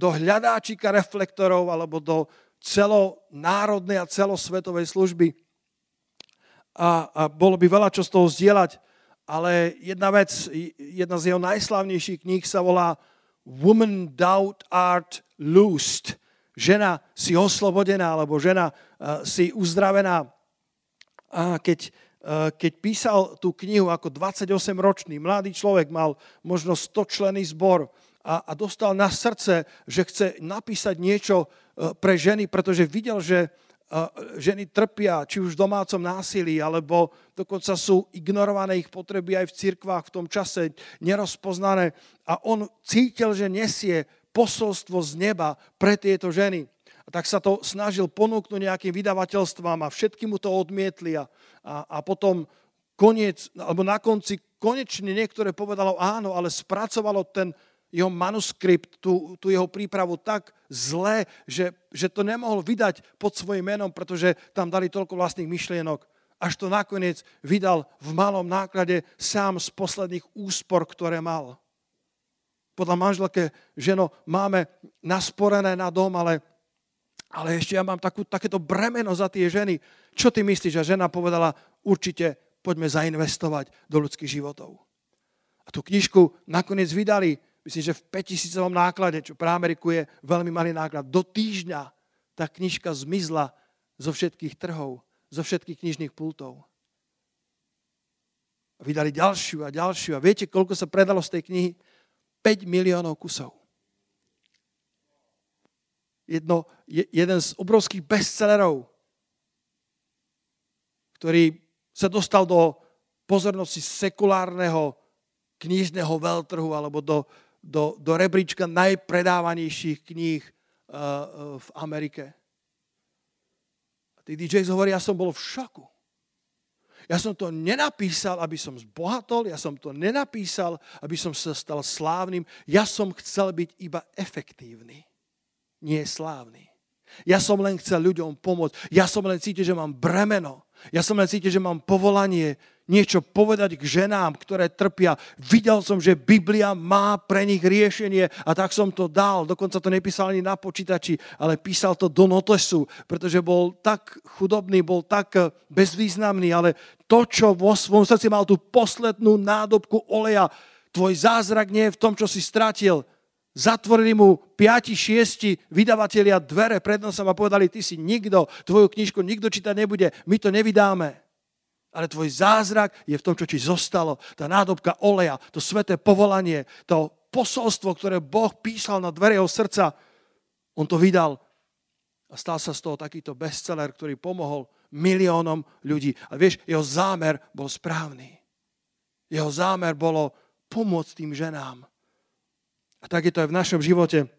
do hľadáčika reflektorov alebo do celonárodnej a celosvetovej služby. A, a bolo by veľa čo z toho zdieľať, ale jedna vec, jedna z jeho najslavnejších kníh sa volá Woman Doubt Art Loosed. Žena si oslobodená, alebo žena uh, si uzdravená. A keď, uh, keď písal tú knihu ako 28-ročný mladý človek, mal možno 100 členy zbor a, a dostal na srdce, že chce napísať niečo uh, pre ženy, pretože videl, že ženy trpia, či už v domácom násilí, alebo dokonca sú ignorované ich potreby aj v cirkvách v tom čase, nerozpoznané. A on cítil, že nesie posolstvo z neba pre tieto ženy. A tak sa to snažil ponúknuť nejakým vydavateľstvám a všetky mu to odmietli a, a, a potom koniec, alebo na konci konečne niektoré povedalo áno, ale spracovalo ten jeho manuskript, tú, tú jeho prípravu tak zle, že, že to nemohol vydať pod svojim menom, pretože tam dali toľko vlastných myšlienok. Až to nakoniec vydal v malom náklade sám z posledných úspor, ktoré mal. Podľa manželke, ženo, máme nasporené na dom, ale, ale ešte ja mám takú, takéto bremeno za tie ženy. Čo ty myslíš? A žena povedala, určite poďme zainvestovať do ľudských životov. A tú knižku nakoniec vydali myslím, že v 5000 náklade, čo pre Ameriku je veľmi malý náklad. Do týždňa tá knižka zmizla zo všetkých trhov, zo všetkých knižných pultov. A vydali ďalšiu a ďalšiu. A viete, koľko sa predalo z tej knihy? 5 miliónov kusov. Jedno, je, jeden z obrovských bestsellerov, ktorý sa dostal do pozornosti sekulárneho knižného veľtrhu alebo do, do, do rebríčka najpredávanejších kníh uh, uh, v Amerike. A tí DJs hovorí, ja som bol v šoku. Ja som to nenapísal, aby som zbohatol, ja som to nenapísal, aby som sa stal slávnym. Ja som chcel byť iba efektívny, nie slávny. Ja som len chcel ľuďom pomôcť. Ja som len cítil, že mám bremeno. Ja som len cítil, že mám povolanie niečo povedať k ženám, ktoré trpia. Videl som, že Biblia má pre nich riešenie a tak som to dal. Dokonca to nepísal ani na počítači, ale písal to do notesu, pretože bol tak chudobný, bol tak eh, bezvýznamný, ale to, čo vo svojom srdci mal tú poslednú nádobku oleja, tvoj zázrak nie je v tom, čo si stratil. Zatvorili mu 5-6 vydavatelia dvere pred nosom a povedali, ty si nikto, tvoju knižku nikto čítať nebude, my to nevydáme. Ale tvoj zázrak je v tom, čo ti zostalo. Tá nádobka oleja, to sveté povolanie, to posolstvo, ktoré Boh písal na dvere jeho srdca. On to vydal a stal sa z toho takýto bestseller, ktorý pomohol miliónom ľudí. A vieš, jeho zámer bol správny. Jeho zámer bolo pomôcť tým ženám. A tak je to aj v našom živote.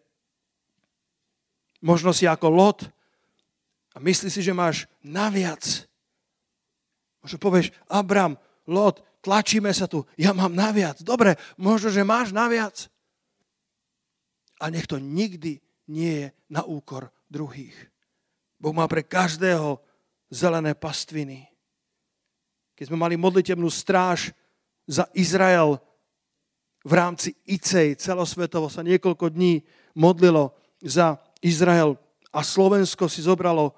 Možno si ako Lot a myslíš si, že máš naviac Možno povieš, Abram, Lot, tlačíme sa tu, ja mám naviac. Dobre, možno, že máš naviac. A nech to nikdy nie je na úkor druhých. Boh má pre každého zelené pastviny. Keď sme mali modlitebnú stráž za Izrael v rámci ICEJ, celosvetovo sa niekoľko dní modlilo za Izrael a Slovensko si zobralo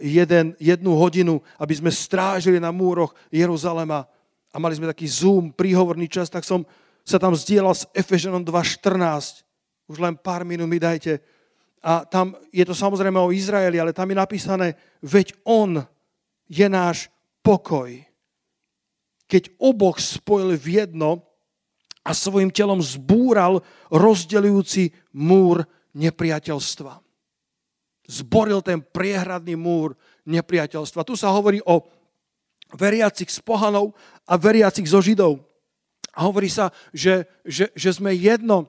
jeden, jednu hodinu, aby sme strážili na múroch Jeruzalema a mali sme taký zoom, príhovorný čas, tak som sa tam zdieľal s Efeženom 2.14. Už len pár minút mi dajte. A tam je to samozrejme o Izraeli, ale tam je napísané, veď on je náš pokoj. Keď oboch spojil v jedno a svojim telom zbúral rozdeľujúci múr nepriateľstva zboril ten priehradný múr nepriateľstva. Tu sa hovorí o veriacich z pohanov a veriacich zo židov. A hovorí sa, že, že, že sme jedno,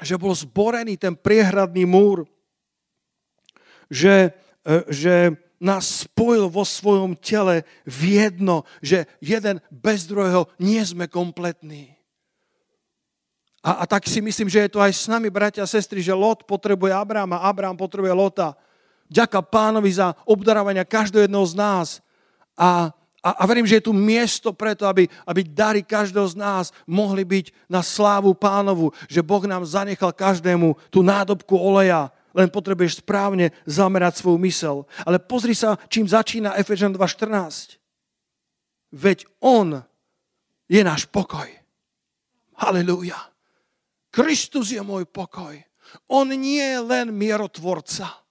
že bol zborený ten priehradný múr, že, e, že nás spojil vo svojom tele v jedno, že jeden bez druhého nie sme kompletní. A, a tak si myslím, že je to aj s nami, bratia a sestry, že Lot potrebuje Abrama, Abrám potrebuje Lota. Ďaká pánovi za obdarávania každého jedného z nás. A, A, a verím, že je tu miesto preto, aby, aby dary každého z nás mohli byť na slávu pánovu, že Boh nám zanechal každému tú nádobku oleja, len potrebuješ správne zamerať svoju mysel. Ale pozri sa, čím začína Efežan 2.14. Veď On je náš pokoj. Halelúja. Kristus je môj pokoj. On nie je len mierotvorca.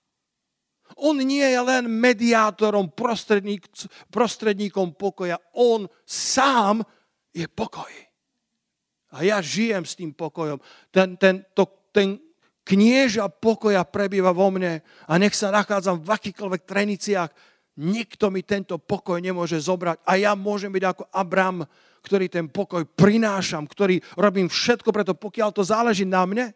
On nie je len mediátorom, prostredník, prostredníkom pokoja. On sám je pokoj. A ja žijem s tým pokojom. Ten, ten, to, ten knieža pokoja prebýva vo mne a nech sa nachádzam v akýchkoľvek treniciach, nikto mi tento pokoj nemôže zobrať. A ja môžem byť ako Abram, ktorý ten pokoj prinášam, ktorý robím všetko preto, pokiaľ to záleží na mne,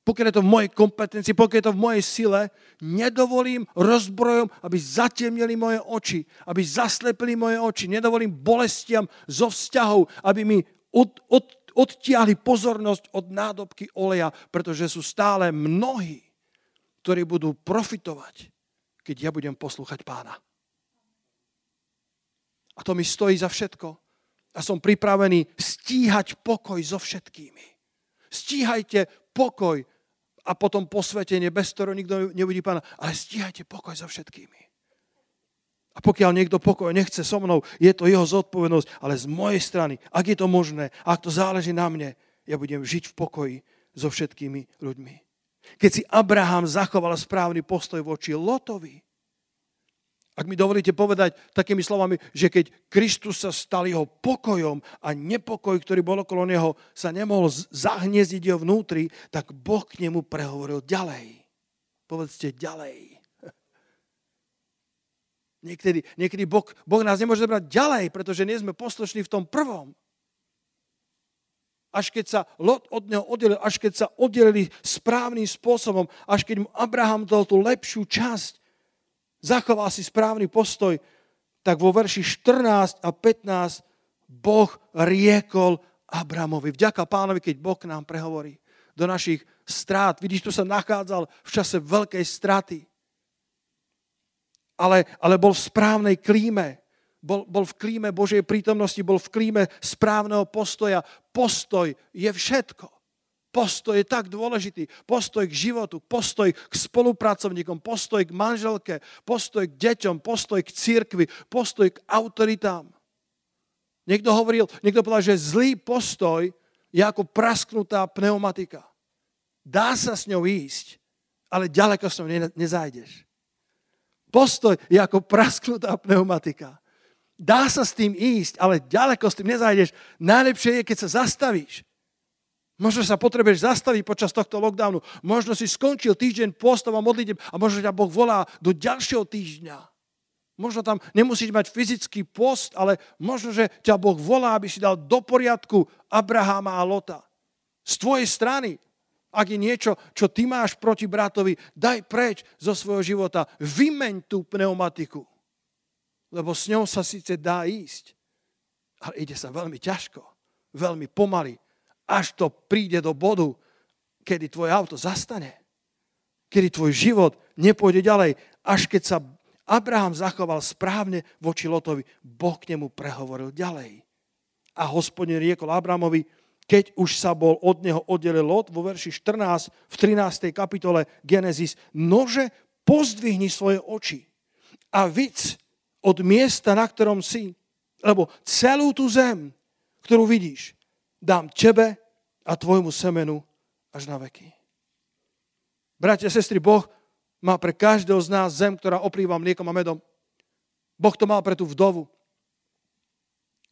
pokiaľ je to v mojej kompetencii, pokiaľ je to v mojej sile, nedovolím rozbrojom, aby zatemnili moje oči, aby zaslepili moje oči, nedovolím bolestiam zo vzťahov, aby mi od, od, odtiahli pozornosť od nádobky oleja, pretože sú stále mnohí, ktorí budú profitovať, keď ja budem poslúchať pána. A to mi stojí za všetko. A som pripravený stíhať pokoj so všetkými. Stíhajte pokoj a potom posvetenie, bez ktorého nikto neuvidí pána. Ale stíhajte pokoj so všetkými. A pokiaľ niekto pokoj nechce so mnou, je to jeho zodpovednosť, ale z mojej strany, ak je to možné, ak to záleží na mne, ja budem žiť v pokoji so všetkými ľuďmi. Keď si Abraham zachoval správny postoj voči Lotovi, ak mi dovolíte povedať takými slovami, že keď Kristus sa stal jeho pokojom a nepokoj, ktorý bol okolo neho, sa nemohol zahniezdiť jeho vnútri, tak Boh k nemu prehovoril ďalej. Povedzte ďalej. *laughs* Niekedy, niekedy boh, boh nás nemôže brať ďalej, pretože nie sme poslušní v tom prvom. Až keď sa Lot od neho oddelil, až keď sa oddelili správnym spôsobom, až keď mu Abraham dal tú lepšiu časť, zachoval si správny postoj, tak vo verši 14 a 15 Boh riekol Abramovi. Vďaka pánovi, keď Boh k nám prehovorí do našich strát. Vidíš, tu sa nachádzal v čase veľkej straty. Ale, ale bol v správnej klíme. Bol, bol v klíme Božej prítomnosti, bol v klíme správneho postoja. Postoj je všetko. Postoj je tak dôležitý. Postoj k životu, postoj k spolupracovníkom, postoj k manželke, postoj k deťom, postoj k cirkvi, postoj k autoritám. Niekto hovoril, niekto povedal, že zlý postoj je ako prasknutá pneumatika. Dá sa s ňou ísť, ale ďaleko s ňou nezájdeš. Postoj je ako prasknutá pneumatika. Dá sa s tým ísť, ale ďaleko s tým nezájdeš. Najlepšie je, keď sa zastavíš Možno sa potrebuješ zastaviť počas tohto lockdownu. Možno si skončil týždeň postov a modlitev a možno ťa Boh volá do ďalšieho týždňa. Možno tam nemusíš mať fyzický post, ale možno, že ťa Boh volá, aby si dal do poriadku Abraháma a Lota. Z tvojej strany, ak je niečo, čo ty máš proti bratovi, daj preč zo svojho života. Vymeň tú pneumatiku. Lebo s ňou sa síce dá ísť, ale ide sa veľmi ťažko, veľmi pomaly, až to príde do bodu, kedy tvoje auto zastane. Kedy tvoj život nepôjde ďalej. Až keď sa Abraham zachoval správne voči Lotovi, Boh k nemu prehovoril ďalej. A hospodin riekol Abrahamovi, keď už sa bol od neho oddelil Lot, vo verši 14, v 13. kapitole Genesis, nože pozdvihni svoje oči a vic od miesta, na ktorom si, lebo celú tú zem, ktorú vidíš, dám tebe a tvojmu semenu až na veky. Bratia sestry, Boh má pre každého z nás zem, ktorá oplýva mliekom a medom. Boh to mal pre tú vdovu.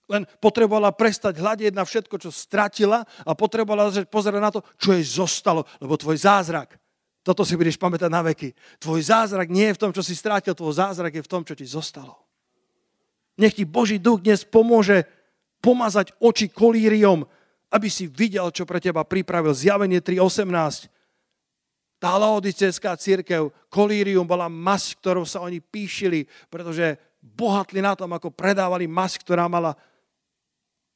Len potrebovala prestať hľadiť na všetko, čo stratila a potrebovala pozerať na to, čo jej zostalo, lebo tvoj zázrak, toto si budeš pamätať na veky. Tvoj zázrak nie je v tom, čo si strátil, tvoj zázrak je v tom, čo ti zostalo. Nech ti Boží duch dnes pomôže pomazať oči kolíriom, aby si videl, čo pre teba pripravil. Zjavenie 3.18. Tá laodicejská církev, kolírium, bola masť, ktorou sa oni píšili, pretože bohatli na tom, ako predávali masť, ktorá mala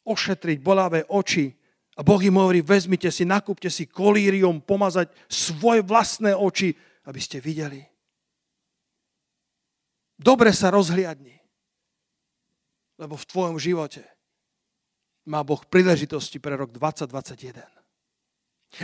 ošetriť bolavé oči. A Boh im hovorí, vezmite si, nakúpte si kolírium, pomazať svoje vlastné oči, aby ste videli. Dobre sa rozhliadni. Lebo v tvojom živote má Boh príležitosti pre rok 2021.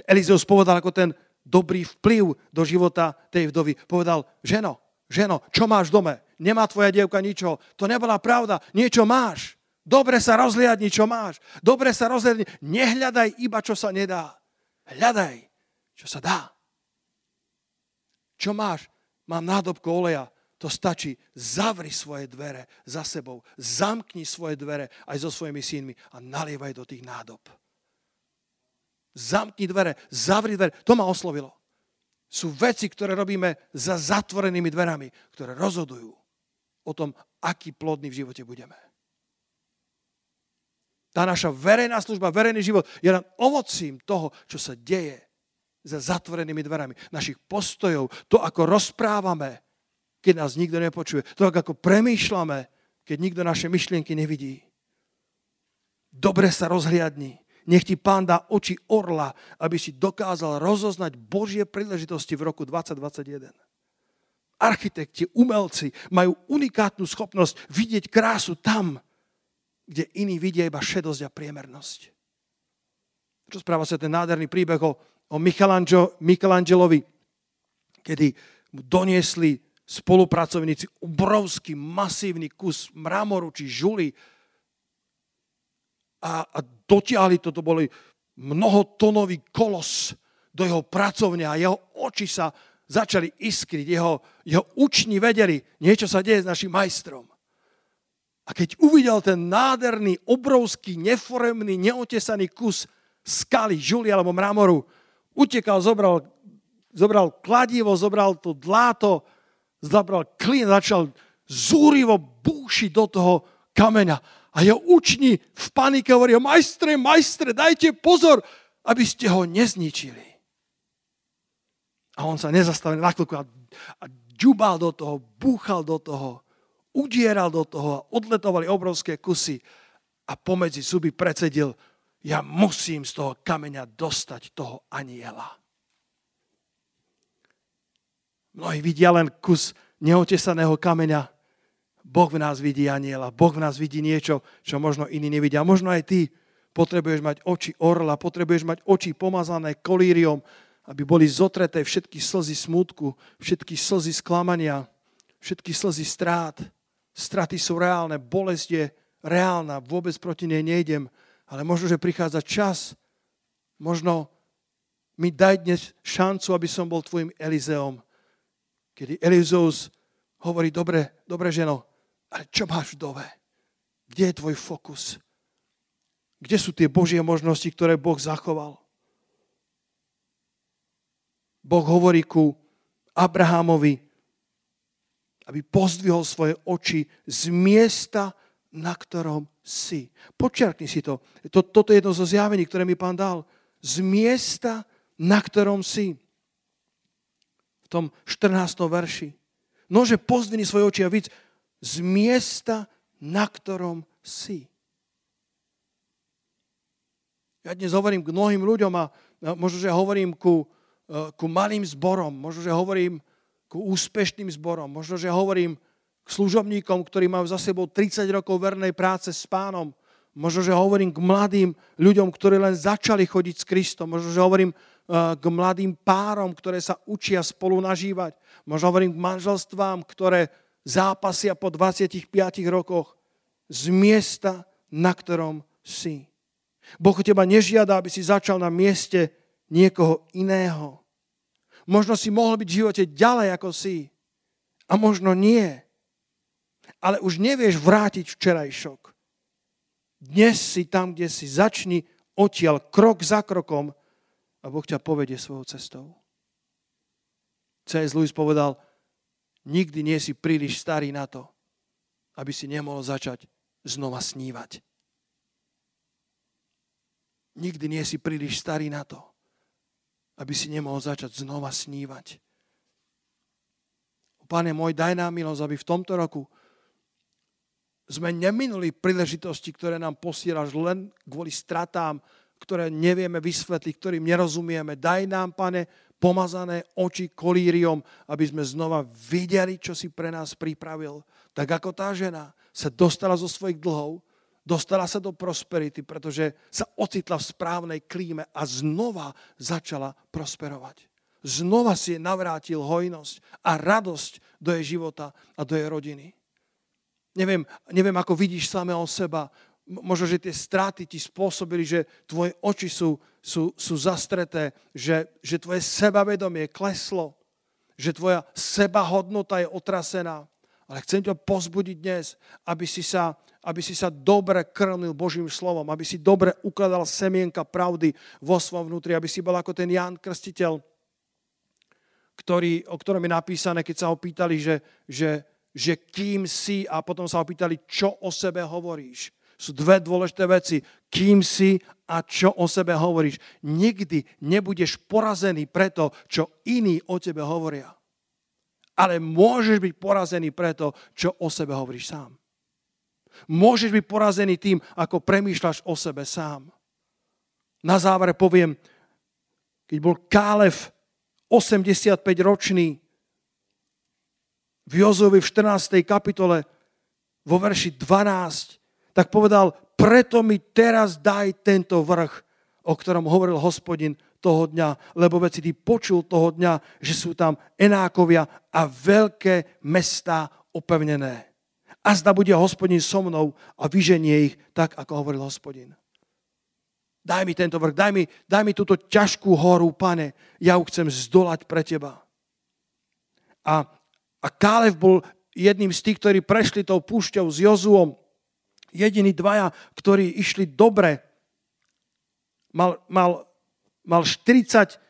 Elizeus povedal ako ten dobrý vplyv do života tej vdovy. Povedal, ženo, ženo, čo máš v dome? Nemá tvoja dievka ničo. To nebola pravda. Niečo máš. Dobre sa rozliadni, čo máš. Dobre sa rozliadni. Nehľadaj iba, čo sa nedá. Hľadaj, čo sa dá. Čo máš? Mám nádobku oleja. To stačí. Zavri svoje dvere za sebou. Zamkni svoje dvere aj so svojimi synmi a nalievaj do tých nádob. Zamkni dvere, zavri dvere. To ma oslovilo. Sú veci, ktoré robíme za zatvorenými dverami, ktoré rozhodujú o tom, aký plodný v živote budeme. Tá naša verejná služba, verejný život je len ovocím toho, čo sa deje za zatvorenými dverami. Našich postojov, to, ako rozprávame, keď nás nikto nepočuje. To, ako premýšľame, keď nikto naše myšlienky nevidí. Dobre sa rozhliadni. Nech ti pán dá oči orla, aby si dokázal rozoznať Božie príležitosti v roku 2021. Architekti, umelci majú unikátnu schopnosť vidieť krásu tam, kde iní vidia iba šedosť a priemernosť. správa sa ten nádherný príbeh o, o Michelangelovi, kedy mu doniesli spolupracovníci obrovský, masívny kus mramoru či žuly a, a dotiahli to, to boli mnohotonový kolos do jeho pracovne a jeho oči sa začali iskriť, jeho, jeho učni vedeli, niečo sa deje s našim majstrom. A keď uvidel ten nádherný, obrovský, neforemný, neotesaný kus skaly, žuly alebo mramoru, utekal, zobral, zobral kladivo, zobral to dláto, zobral klin, začal zúrivo búšiť do toho kameňa. A jeho učni v panike hovoria, majstre, majstre, dajte pozor, aby ste ho nezničili. A on sa nezastavil na chvíľku a, a džubal do toho, búchal do toho, udieral do toho a odletovali obrovské kusy a pomedzi zuby predsedil, ja musím z toho kameňa dostať toho aniela. Mnohí vidia len kus neotesaného kameňa, Boh v nás vidí aniela, Boh v nás vidí niečo, čo možno iní nevidia. Možno aj ty potrebuješ mať oči orla, potrebuješ mať oči pomazané kolíriom, aby boli zotreté všetky slzy smútku, všetky slzy sklamania, všetky slzy strát. Straty sú reálne, bolesť je reálna, vôbec proti nej nejdem, ale možno, že prichádza čas, možno mi daj dnes šancu, aby som bol tvojim Elizeom. Kedy Elizeus hovorí, dobre, dobre ženo, ale čo máš v dove? Kde je tvoj fokus? Kde sú tie Božie možnosti, ktoré Boh zachoval? Boh hovorí ku Abrahamovi, aby pozdvihol svoje oči z miesta, na ktorom si. Počerkni si to. Toto je jedno zo zjavení, ktoré mi pán dal. Z miesta, na ktorom si. Tom 14. verši. Nože pozdvini svoje oči a víc z miesta, na ktorom si. Ja dnes hovorím k mnohým ľuďom a možno, že hovorím ku, e, ku malým zborom, možno, že hovorím ku úspešným zborom, možno, že hovorím k služobníkom, ktorí majú za sebou 30 rokov vernej práce s pánom, možno, že hovorím k mladým ľuďom, ktorí len začali chodiť s Kristom, možno, že hovorím k mladým párom, ktoré sa učia spolu nažívať, možno hovorím k manželstvám, ktoré zápasia po 25 rokoch z miesta, na ktorom si. Boh teba nežiada, aby si začal na mieste niekoho iného. Možno si mohol byť v živote ďalej ako si. A možno nie. Ale už nevieš vrátiť včerajšok. Dnes si tam, kde si začni odtiaľ krok za krokom a Boh ťa povedie svojou cestou. C.S. Lewis povedal, nikdy nie si príliš starý na to, aby si nemohol začať znova snívať. Nikdy nie si príliš starý na to, aby si nemohol začať znova snívať. Pane môj, daj nám milosť, aby v tomto roku sme neminuli príležitosti, ktoré nám posielaš len kvôli stratám, ktoré nevieme vysvetliť, ktorým nerozumieme. Daj nám, pane, pomazané oči kolíriom, aby sme znova videli, čo si pre nás pripravil. Tak ako tá žena sa dostala zo svojich dlhov, dostala sa do prosperity, pretože sa ocitla v správnej klíme a znova začala prosperovať. Znova si navrátil hojnosť a radosť do jej života a do jej rodiny. Neviem, neviem ako vidíš samého seba, možno, že tie straty ti spôsobili, že tvoje oči sú, sú, sú zastreté, že, že tvoje sebavedomie kleslo, že tvoja sebahodnota je otrasená. Ale chcem ťa pozbudiť dnes, aby si sa, aby si sa dobre krmil Božím slovom, aby si dobre ukladal semienka pravdy vo svojom vnútri, aby si bol ako ten Ján Krstiteľ, ktorý, o ktorom je napísané, keď sa ho pýtali, že, že, že kým si a potom sa ho pýtali, čo o sebe hovoríš sú dve dôležité veci. Kým si a čo o sebe hovoríš. Nikdy nebudeš porazený preto, čo iní o tebe hovoria. Ale môžeš byť porazený preto, čo o sebe hovoríš sám. Môžeš byť porazený tým, ako premýšľaš o sebe sám. Na závere poviem, keď bol Kálev 85 ročný, v Jozovi v 14. kapitole vo verši 12 tak povedal, preto mi teraz daj tento vrch, o ktorom hovoril hospodin toho dňa, lebo veci ty počul toho dňa, že sú tam enákovia a veľké mestá opevnené. A zda bude hospodin so mnou a vyženie ich tak, ako hovoril hospodin. Daj mi tento vrch, daj mi, daj mi túto ťažkú horu, pane, ja ju chcem zdolať pre teba. A, a Kálev bol jedným z tých, ktorí prešli tou púšťou s Jozuom jediní dvaja, ktorí išli dobre. Mal, mal, mal 40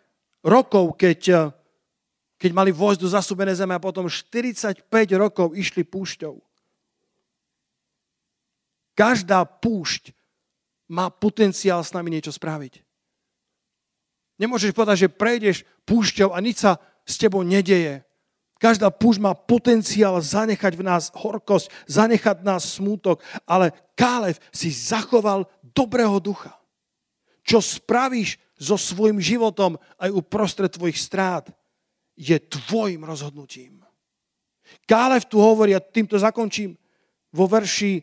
rokov, keď, eh, keď mali vojsť do zasúbené zeme a potom 45 rokov išli púšťou. Každá púšť má potenciál s nami niečo spraviť. Nemôžeš povedať, že prejdeš púšťou a nič sa s tebou nedeje. Každá púšť má potenciál zanechať v nás horkosť, zanechať nás smútok, ale Kálev si zachoval dobrého ducha. Čo spravíš so svojim životom aj uprostred tvojich strát, je tvojim rozhodnutím. Kálev tu hovorí, a týmto zakončím, vo verši,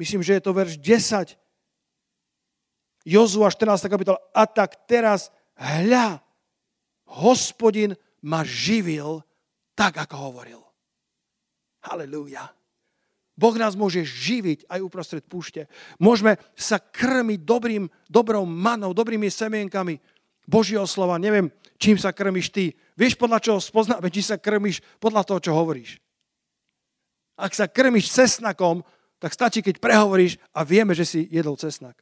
myslím, že je to verš 10, Jozua 14. kapitola, a tak teraz hľa, hospodin ma živil tak, ako hovoril. Halelúja. Boh nás môže živiť aj uprostred púšte. Môžeme sa krmiť dobrým, dobrou manou, dobrými semienkami Božieho slova. Neviem, čím sa krmiš ty. Vieš, podľa čoho spoznáme, či sa krmiš podľa toho, čo hovoríš. Ak sa krmiš cesnakom, tak stačí, keď prehovoríš a vieme, že si jedol cesnak.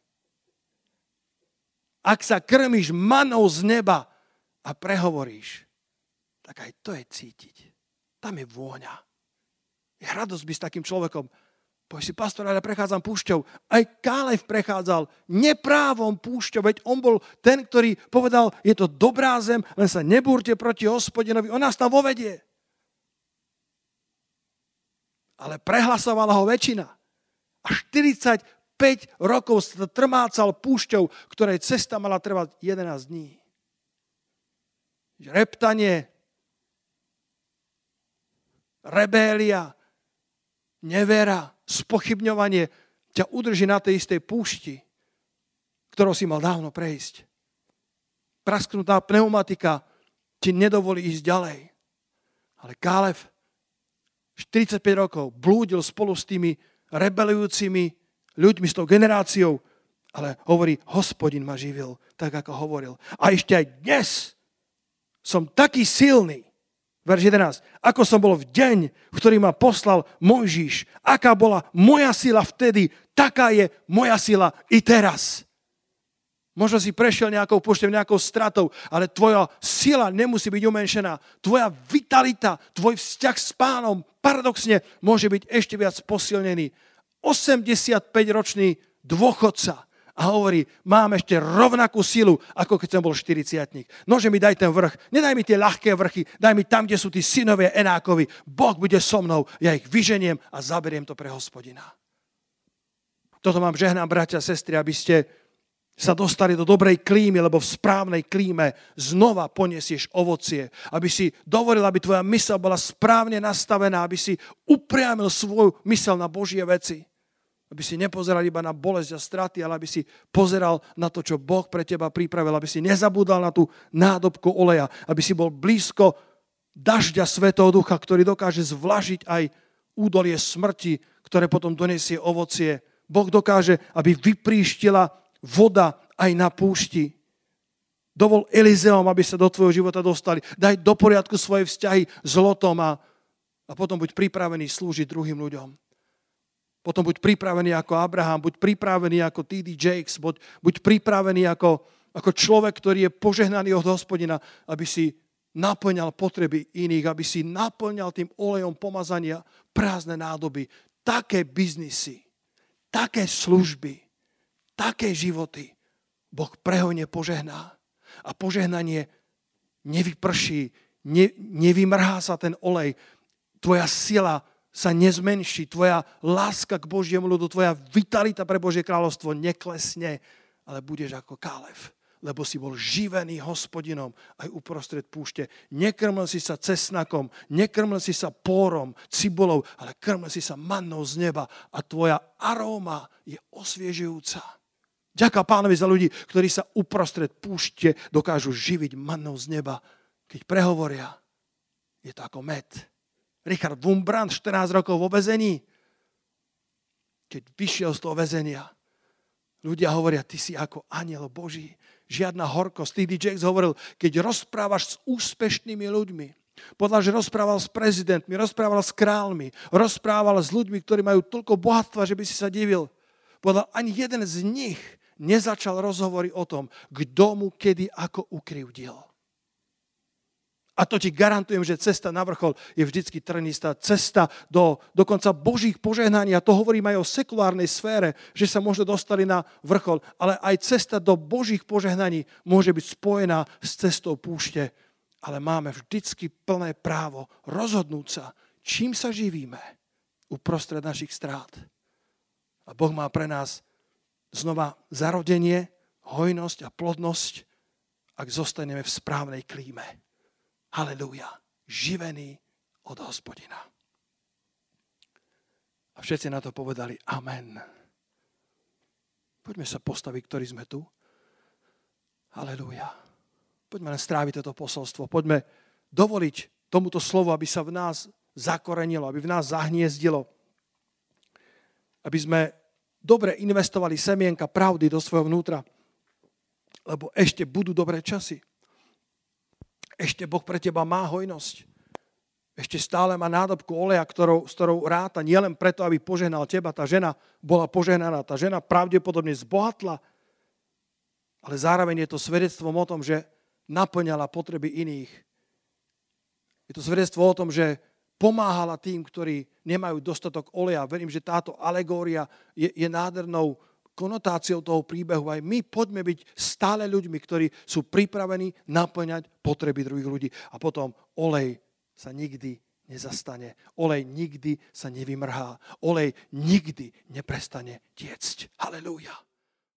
Ak sa krmiš manou z neba a prehovoríš, tak aj to je cítiť. Tam je vôňa. Je radosť byť s takým človekom. Poď si, pastor, ale prechádzam púšťou. Aj Kálev prechádzal neprávom púšťou, veď on bol ten, ktorý povedal, je to dobrá zem, len sa nebúrte proti hospodinovi, on nás tam vovedie. Ale prehlasovala ho väčšina. A 45 rokov sa trmácal púšťou, ktorej cesta mala trvať 11 dní. Reptanie, rebélia, nevera, spochybňovanie ťa udrží na tej istej púšti, ktorou si mal dávno prejsť. Prasknutá pneumatika ti nedovolí ísť ďalej. Ale Kálev 45 rokov blúdil spolu s tými rebelujúcimi ľuďmi, s tou generáciou, ale hovorí, hospodin ma živil, tak ako hovoril. A ešte aj dnes som taký silný, Verš 11. Ako som bol v deň, v ktorý ma poslal Mojžiš, aká bola moja sila vtedy, taká je moja sila i teraz. Možno si prešiel nejakou poštem, nejakou stratou, ale tvoja sila nemusí byť umenšená. Tvoja vitalita, tvoj vzťah s pánom paradoxne môže byť ešte viac posilnený. 85-ročný dôchodca a hovorí, mám ešte rovnakú silu, ako keď som bol 40 Nože mi daj ten vrch, nedaj mi tie ľahké vrchy, daj mi tam, kde sú tí synovia Enákovi. Boh bude so mnou, ja ich vyženiem a zaberiem to pre hospodina. Toto mám žehnám, bratia a sestry, aby ste sa dostali do dobrej klímy, lebo v správnej klíme znova poniesieš ovocie. Aby si dovolil, aby tvoja mysel bola správne nastavená, aby si upriamil svoju mysel na Božie veci. Aby si nepozeral iba na bolesť a straty, ale aby si pozeral na to, čo Boh pre teba pripravil. Aby si nezabúdal na tú nádobku oleja. Aby si bol blízko dažďa Svetého Ducha, ktorý dokáže zvlažiť aj údolie smrti, ktoré potom donesie ovocie. Boh dokáže, aby vypríštila voda aj na púšti. Dovol Elizeom, aby sa do tvojho života dostali. Daj do poriadku svoje vzťahy s Lotom a, a potom buď pripravený slúžiť druhým ľuďom. Potom buď pripravený ako Abraham, buď pripravený ako T.D. Jakes, buď, buď pripravený ako, ako človek, ktorý je požehnaný od hospodina, aby si naplňal potreby iných, aby si naplňal tým olejom pomazania prázdne nádoby. Také biznisy, také služby, také životy Boh prehojne požehná. A požehnanie nevyprší, ne, nevymrhá sa ten olej. Tvoja sila sa nezmenší, tvoja láska k Božiemu ľudu, tvoja vitalita pre Božie kráľovstvo neklesne, ale budeš ako Kálev lebo si bol živený hospodinom aj uprostred púšte. Nekrmil si sa cesnakom, nekrmil si sa pórom, cibulou, ale krmil si sa mannou z neba a tvoja aróma je osviežujúca. Ďaká pánovi za ľudí, ktorí sa uprostred púšte dokážu živiť mannou z neba. Keď prehovoria, je to ako med. Richard Wumbrand, 14 rokov vo vezení, keď vyšiel z toho väzenia, ľudia hovoria, ty si ako aniel Boží, žiadna horkosť. T.D. Jakes hovoril, keď rozprávaš s úspešnými ľuďmi, podľa, že rozprával s prezidentmi, rozprával s kráľmi, rozprával s ľuďmi, ktorí majú toľko bohatstva, že by si sa divil. Podľa ani jeden z nich nezačal rozhovory o tom, kto mu kedy ako ukrivdil. A to ti garantujem, že cesta na vrchol je vždycky trnistá. Cesta do dokonca božích požehnaní, a to hovorím aj o sekulárnej sfére, že sa možno dostali na vrchol, ale aj cesta do božích požehnaní môže byť spojená s cestou púšte. Ale máme vždycky plné právo rozhodnúť sa, čím sa živíme uprostred našich strát. A Boh má pre nás znova zarodenie, hojnosť a plodnosť, ak zostaneme v správnej klíme. Halelúja. Živený od hospodina. A všetci na to povedali amen. Poďme sa postaviť, ktorí sme tu. Halelúja. Poďme len stráviť toto posolstvo. Poďme dovoliť tomuto slovu, aby sa v nás zakorenilo, aby v nás zahniezdilo. Aby sme dobre investovali semienka pravdy do svojho vnútra. Lebo ešte budú dobré časy. Ešte Boh pre teba má hojnosť. Ešte stále má nádobku oleja, ktorou, s ktorou ráta nielen preto, aby požehnal teba. Tá žena bola požehnaná, tá žena pravdepodobne zbohatla, ale zároveň je to svedectvom o tom, že naplňala potreby iných. Je to svedectvo o tom, že pomáhala tým, ktorí nemajú dostatok oleja. Verím, že táto alegória je, je nádhernou konotáciou toho príbehu aj my poďme byť stále ľuďmi, ktorí sú pripravení naplňať potreby druhých ľudí. A potom olej sa nikdy nezastane. Olej nikdy sa nevymrhá. Olej nikdy neprestane tiecť. Halelúja.